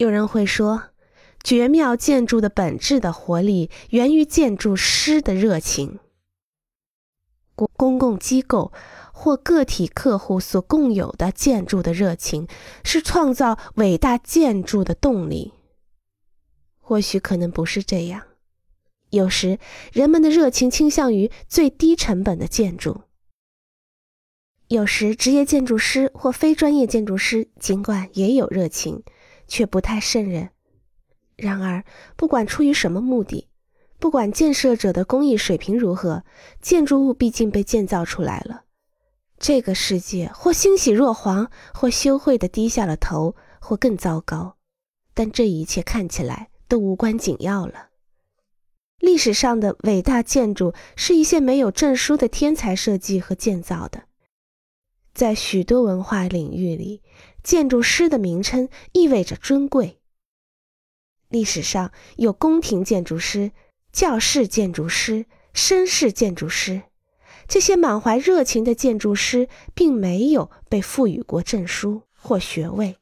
有人会说，绝妙建筑的本质的活力源于建筑师的热情。公公共机构或个体客户所共有的建筑的热情，是创造伟大建筑的动力。或许可能不是这样，有时人们的热情倾向于最低成本的建筑。有时职业建筑师或非专业建筑师尽管也有热情。却不太胜任。然而，不管出于什么目的，不管建设者的工艺水平如何，建筑物毕竟被建造出来了。这个世界或欣喜若狂，或羞愧地低下了头，或更糟糕。但这一切看起来都无关紧要了。历史上的伟大建筑是一些没有证书的天才设计和建造的。在许多文化领域里，建筑师的名称意味着尊贵。历史上有宫廷建筑师、教室建筑师、绅士建筑师，这些满怀热情的建筑师并没有被赋予过证书或学位。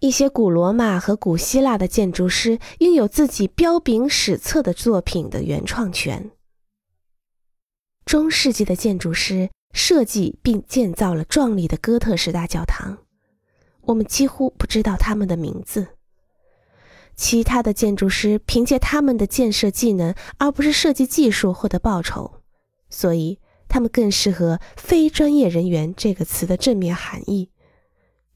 一些古罗马和古希腊的建筑师拥有自己彪炳史册的作品的原创权。中世纪的建筑师。设计并建造了壮丽的哥特式大教堂，我们几乎不知道他们的名字。其他的建筑师凭借他们的建设技能，而不是设计技术获得报酬，所以他们更适合“非专业人员”这个词的正面含义。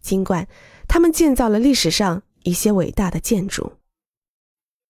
尽管他们建造了历史上一些伟大的建筑。